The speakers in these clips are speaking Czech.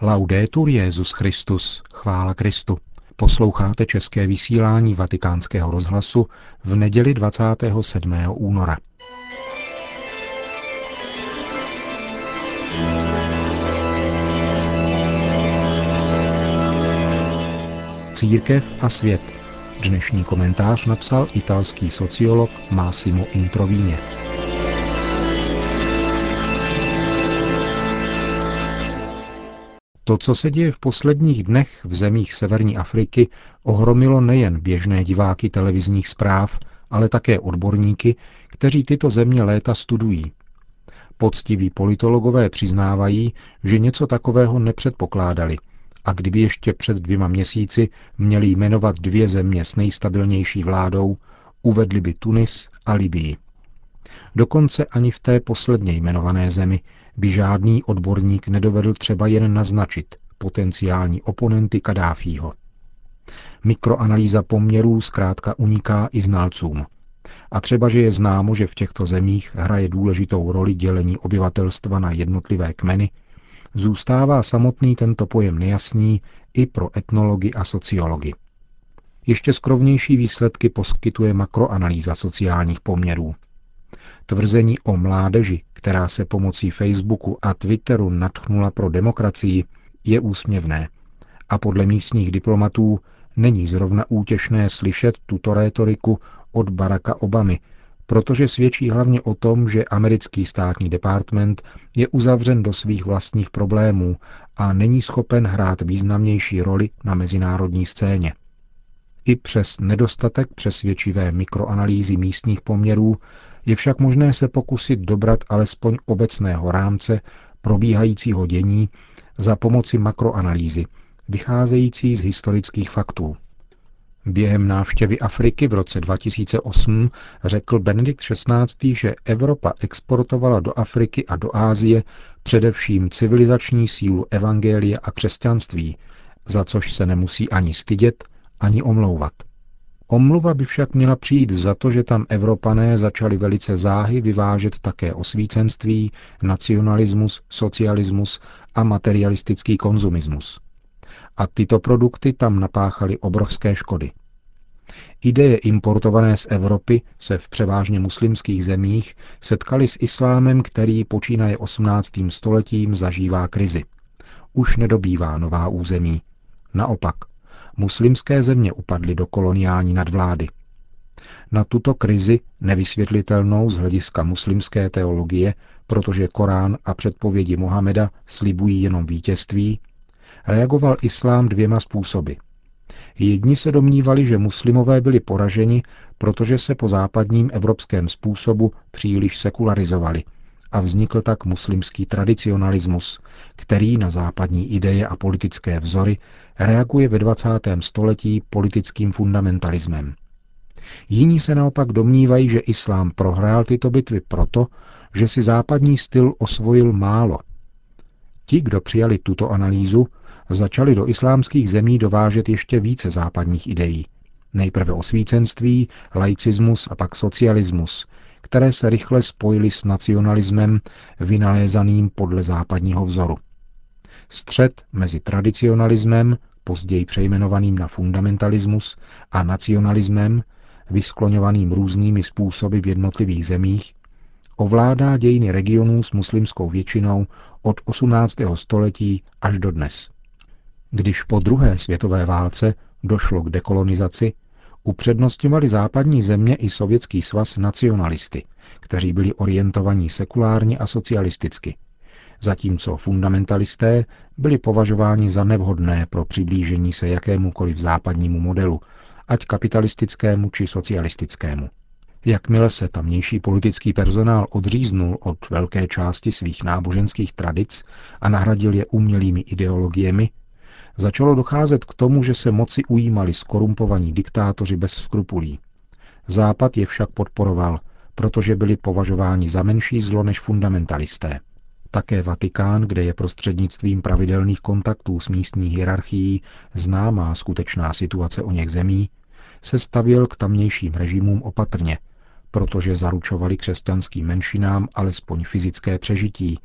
Laudetur Jezus Christus, chvála Kristu. Posloucháte české vysílání Vatikánského rozhlasu v neděli 27. února. Církev a svět. Dnešní komentář napsal italský sociolog Massimo Introvíně. To, co se děje v posledních dnech v zemích severní Afriky, ohromilo nejen běžné diváky televizních zpráv, ale také odborníky, kteří tyto země léta studují. Poctiví politologové přiznávají, že něco takového nepředpokládali a kdyby ještě před dvěma měsíci měli jmenovat dvě země s nejstabilnější vládou, uvedli by Tunis a Libii. Dokonce ani v té posledně jmenované zemi by žádný odborník nedovedl třeba jen naznačit potenciální oponenty Kadáfího. Mikroanalýza poměrů zkrátka uniká i znalcům. A třeba, že je známo, že v těchto zemích hraje důležitou roli dělení obyvatelstva na jednotlivé kmeny, zůstává samotný tento pojem nejasný i pro etnology a sociology. Ještě skrovnější výsledky poskytuje makroanalýza sociálních poměrů. Tvrzení o mládeži, která se pomocí Facebooku a Twitteru natchnula pro demokracii, je úsměvné. A podle místních diplomatů není zrovna útěšné slyšet tuto rétoriku od Baracka Obamy, protože svědčí hlavně o tom, že americký státní department je uzavřen do svých vlastních problémů a není schopen hrát významnější roli na mezinárodní scéně. I přes nedostatek přesvědčivé mikroanalýzy místních poměrů je však možné se pokusit dobrat alespoň obecného rámce probíhajícího dění za pomoci makroanalýzy, vycházející z historických faktů. Během návštěvy Afriky v roce 2008 řekl Benedikt XVI., že Evropa exportovala do Afriky a do Ázie především civilizační sílu evangelia a křesťanství, za což se nemusí ani stydět, ani omlouvat. Omluva by však měla přijít za to, že tam Evropané začali velice záhy vyvážet také osvícenství, nacionalismus, socialismus a materialistický konzumismus. A tyto produkty tam napáchaly obrovské škody. Ideje importované z Evropy se v převážně muslimských zemích setkaly s islámem, který počínaje 18. stoletím zažívá krizi. Už nedobývá nová území. Naopak, muslimské země upadly do koloniální nadvlády. Na tuto krizi, nevysvětlitelnou z hlediska muslimské teologie, protože Korán a předpovědi Mohameda slibují jenom vítězství, reagoval islám dvěma způsoby. Jedni se domnívali, že muslimové byli poraženi, protože se po západním evropském způsobu příliš sekularizovali a vznikl tak muslimský tradicionalismus, který na západní ideje a politické vzory reaguje ve 20. století politickým fundamentalismem. Jiní se naopak domnívají, že islám prohrál tyto bitvy proto, že si západní styl osvojil málo. Ti, kdo přijali tuto analýzu, začali do islámských zemí dovážet ještě více západních ideí. Nejprve osvícenství, laicismus a pak socialismus, které se rychle spojily s nacionalismem vynalézaným podle západního vzoru. Střed mezi tradicionalismem, později přejmenovaným na fundamentalismus, a nacionalismem, vyskloňovaným různými způsoby v jednotlivých zemích, ovládá dějiny regionů s muslimskou většinou od 18. století až do dnes. Když po druhé světové válce došlo k dekolonizaci, upřednostňovali západní země i Sovětský svaz nacionalisty, kteří byli orientovaní sekulárně a socialisticky, zatímco fundamentalisté byli považováni za nevhodné pro přiblížení se jakémukoliv západnímu modelu, ať kapitalistickému či socialistickému. Jakmile se tamnější politický personál odříznul od velké části svých náboženských tradic a nahradil je umělými ideologiemi, začalo docházet k tomu, že se moci ujímali skorumpovaní diktátoři bez skrupulí. Západ je však podporoval, protože byli považováni za menší zlo než fundamentalisté. Také Vatikán, kde je prostřednictvím pravidelných kontaktů s místní hierarchií známá skutečná situace o něch zemí, se stavěl k tamnějším režimům opatrně, protože zaručovali křesťanským menšinám alespoň fyzické přežití,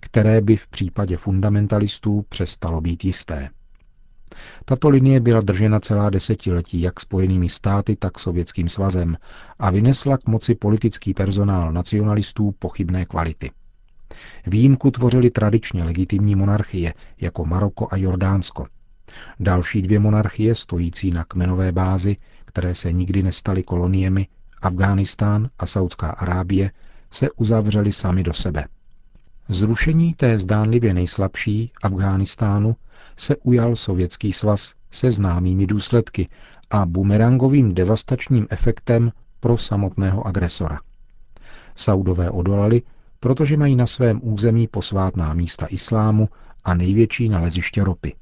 které by v případě fundamentalistů přestalo být jisté. Tato linie byla držena celá desetiletí jak spojenými státy, tak sovětským svazem a vynesla k moci politický personál nacionalistů pochybné kvality. Výjimku tvořily tradičně legitimní monarchie, jako Maroko a Jordánsko. Další dvě monarchie, stojící na kmenové bázi, které se nikdy nestaly koloniemi, Afghánistán a Saudská Arábie, se uzavřely sami do sebe. Zrušení té zdánlivě nejslabší Afghánistánu se ujal Sovětský svaz se známými důsledky a bumerangovým devastačním efektem pro samotného agresora. Saudové odolali, protože mají na svém území posvátná místa islámu a největší naleziště ropy.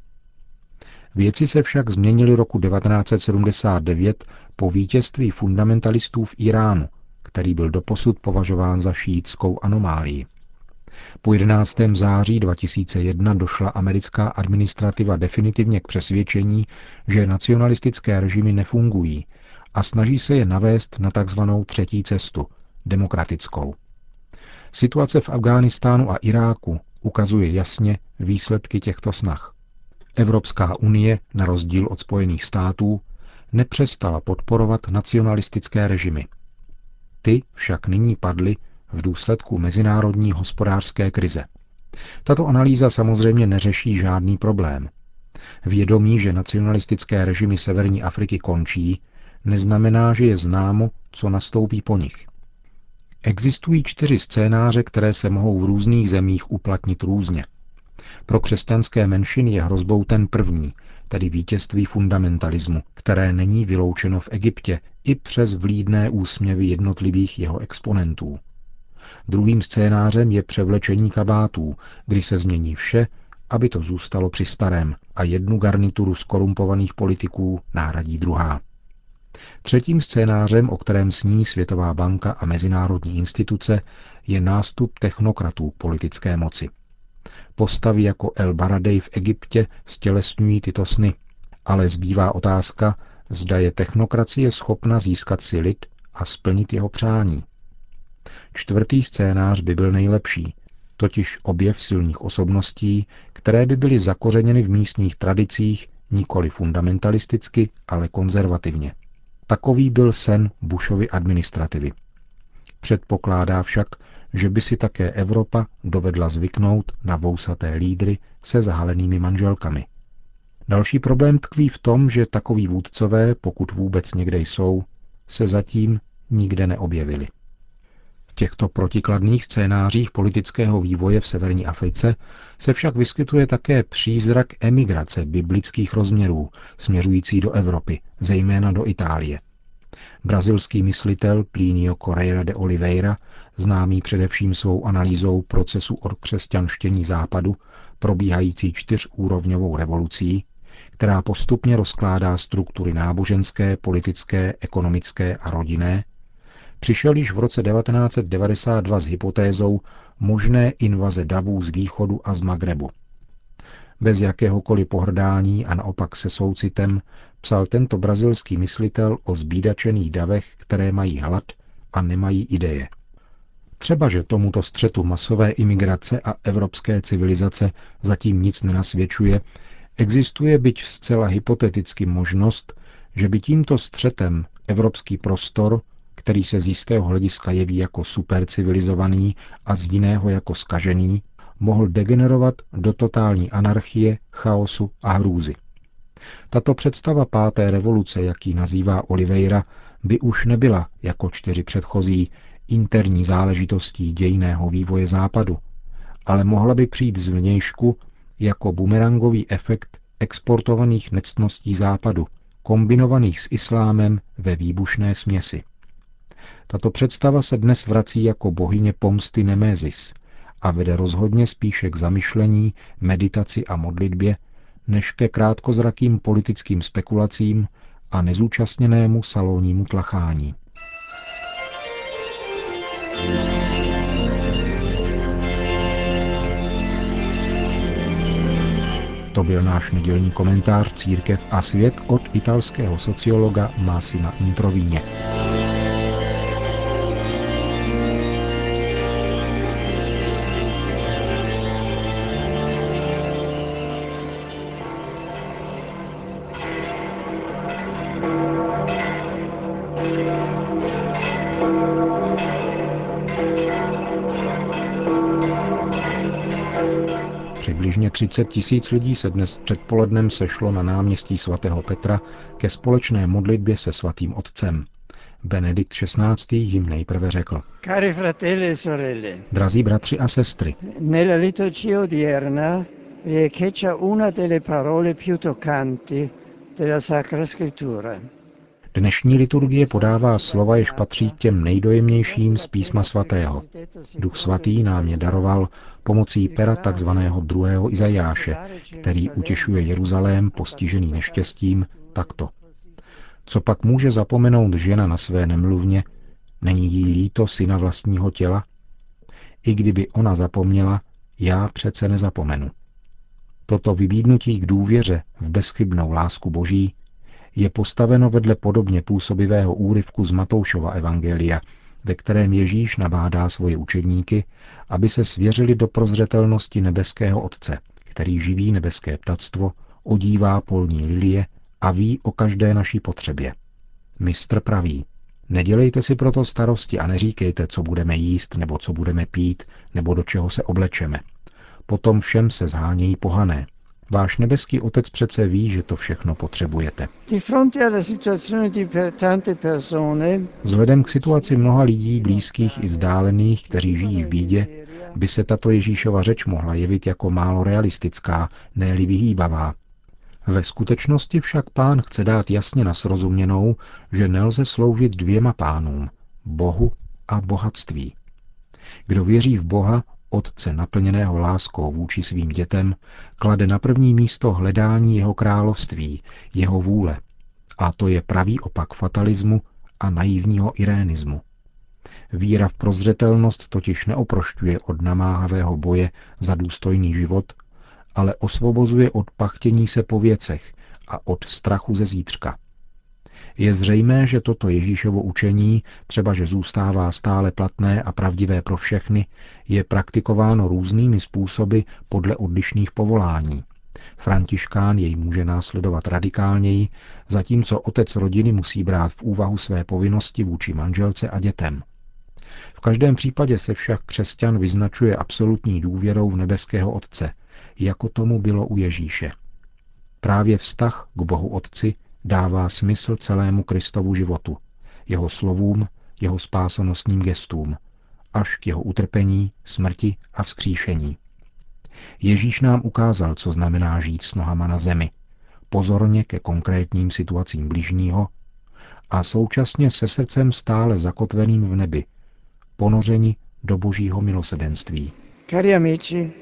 Věci se však změnily roku 1979 po vítězství fundamentalistů v Iránu, který byl doposud považován za šíitskou anomálii. Po 11. září 2001 došla americká administrativa definitivně k přesvědčení, že nacionalistické režimy nefungují a snaží se je navést na tzv. třetí cestu, demokratickou. Situace v Afghánistánu a Iráku ukazuje jasně výsledky těchto snah. Evropská unie, na rozdíl od Spojených států, nepřestala podporovat nacionalistické režimy. Ty však nyní padly v důsledku mezinárodní hospodářské krize. Tato analýza samozřejmě neřeší žádný problém. Vědomí, že nacionalistické režimy Severní Afriky končí, neznamená, že je známo, co nastoupí po nich. Existují čtyři scénáře, které se mohou v různých zemích uplatnit různě. Pro křesťanské menšiny je hrozbou ten první, tedy vítězství fundamentalismu, které není vyloučeno v Egyptě i přes vlídné úsměvy jednotlivých jeho exponentů. Druhým scénářem je převlečení kabátů, kdy se změní vše, aby to zůstalo při starém a jednu garnituru skorumpovaných politiků náhradí druhá. Třetím scénářem, o kterém sní Světová banka a mezinárodní instituce, je nástup technokratů politické moci. Postavy jako El Baradej v Egyptě stělesňují tyto sny, ale zbývá otázka, zda je technokracie schopna získat si lid a splnit jeho přání. Čtvrtý scénář by byl nejlepší, totiž objev silných osobností, které by byly zakořeněny v místních tradicích nikoli fundamentalisticky, ale konzervativně. Takový byl sen Bushovy administrativy. Předpokládá však, že by si také Evropa dovedla zvyknout na vousaté lídry se zahalenými manželkami. Další problém tkví v tom, že takoví vůdcové, pokud vůbec někde jsou, se zatím nikde neobjevili těchto protikladných scénářích politického vývoje v severní Africe se však vyskytuje také přízrak emigrace biblických rozměrů směřující do Evropy, zejména do Itálie. Brazilský myslitel Plínio Correira de Oliveira, známý především svou analýzou procesu odkřesťanštění západu, probíhající čtyřúrovňovou revolucí, která postupně rozkládá struktury náboženské, politické, ekonomické a rodinné, přišel již v roce 1992 s hypotézou možné invaze davů z východu a z Magrebu. Bez jakéhokoliv pohrdání a naopak se soucitem psal tento brazilský myslitel o zbídačených davech, které mají hlad a nemají ideje. Třeba, že tomuto střetu masové imigrace a evropské civilizace zatím nic nenasvědčuje, existuje byť zcela hypoteticky možnost, že by tímto střetem evropský prostor který se z jistého hlediska jeví jako supercivilizovaný a z jiného jako skažený, mohl degenerovat do totální anarchie, chaosu a hrůzy. Tato představa páté revoluce, jaký nazývá Oliveira, by už nebyla, jako čtyři předchozí, interní záležitostí dějného vývoje západu, ale mohla by přijít z vnějšku jako bumerangový efekt exportovaných nectností západu, kombinovaných s islámem ve výbušné směsi. Tato představa se dnes vrací jako bohyně pomsty Nemézis a vede rozhodně spíše k zamyšlení, meditaci a modlitbě, než ke krátkozrakým politickým spekulacím a nezúčastněnému salonnímu tlachání. To byl náš nedělní komentář Církev a svět od italského sociologa Massima Introvíně. Přibližně 30 tisíc lidí se dnes předpolednem sešlo na náměstí svatého Petra ke společné modlitbě se svatým otcem. Benedikt XVI. jim nejprve řekl. Cari fratelli e sorelle, Drazí bratři a sestry, nella liturgia odierna riecheggia una delle parole più toccanti della Sacra Scrittura. Dnešní liturgie podává slova, jež patří k těm nejdojemnějším z písma svatého. Duch svatý nám je daroval pomocí pera tzv. druhého Izajáše, který utěšuje Jeruzalém postižený neštěstím takto. Co pak může zapomenout žena na své nemluvně? Není jí líto syna vlastního těla? I kdyby ona zapomněla, já přece nezapomenu. Toto vybídnutí k důvěře v bezchybnou lásku Boží je postaveno vedle podobně působivého úryvku z Matoušova evangelia, ve kterém Ježíš nabádá svoje učedníky, aby se svěřili do prozřetelnosti nebeského Otce, který živí nebeské ptactvo, odívá polní lilie a ví o každé naší potřebě. Mistr praví, nedělejte si proto starosti a neříkejte, co budeme jíst, nebo co budeme pít, nebo do čeho se oblečeme. Potom všem se zhánějí pohané. Váš nebeský otec přece ví, že to všechno potřebujete. Vzhledem k situaci mnoha lidí, blízkých i vzdálených, kteří žijí v bídě, by se tato Ježíšova řeč mohla jevit jako málo realistická, ne vyhýbavá. Ve skutečnosti však pán chce dát jasně nasrozuměnou, že nelze sloužit dvěma pánům, Bohu a bohatství. Kdo věří v Boha, Otce naplněného láskou vůči svým dětem, klade na první místo hledání jeho království, jeho vůle. A to je pravý opak fatalismu a naivního irénismu. Víra v prozřetelnost totiž neoprošťuje od namáhavého boje za důstojný život, ale osvobozuje od pachtění se po věcech a od strachu ze zítřka. Je zřejmé, že toto Ježíšovo učení, třeba že zůstává stále platné a pravdivé pro všechny, je praktikováno různými způsoby podle odlišných povolání. Františkán jej může následovat radikálněji, zatímco otec rodiny musí brát v úvahu své povinnosti vůči manželce a dětem. V každém případě se však křesťan vyznačuje absolutní důvěrou v nebeského Otce, jako tomu bylo u Ježíše. Právě vztah k Bohu Otci dává smysl celému Kristovu životu, jeho slovům, jeho spásonostním gestům, až k jeho utrpení, smrti a vzkříšení. Ježíš nám ukázal, co znamená žít s nohama na zemi, pozorně ke konkrétním situacím bližního a současně se srdcem stále zakotveným v nebi, ponořeni do božího milosedenství. Cari amici,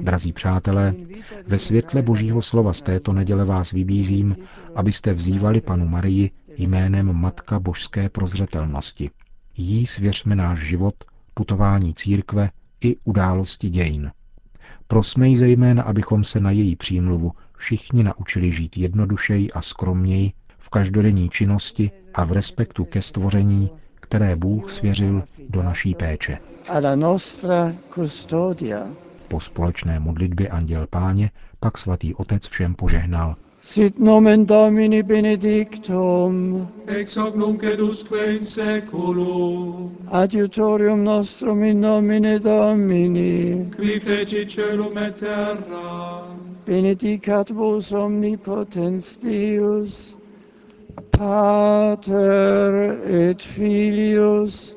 Drazí přátelé, ve světle Božího slova z této neděle vás vybízím, abyste vzývali panu Marii jménem Matka Božské prozřetelnosti. Jí svěřme náš život, putování církve i události dějin. Prosmej zejména, abychom se na její přímluvu všichni naučili žít jednodušeji a skromněji v každodenní činnosti a v respektu ke stvoření, které Bůh svěřil do naší péče. Po společné modlitbě Anděl Páně pak svatý otec všem požehnal. Sit nomen Domini benedictum, ex hoc nunc edusque in seculum, adiutorium nostrum in nomine Domini, qui feci celum et terra, benedicat vos omnipotens Deus, Pater et Filius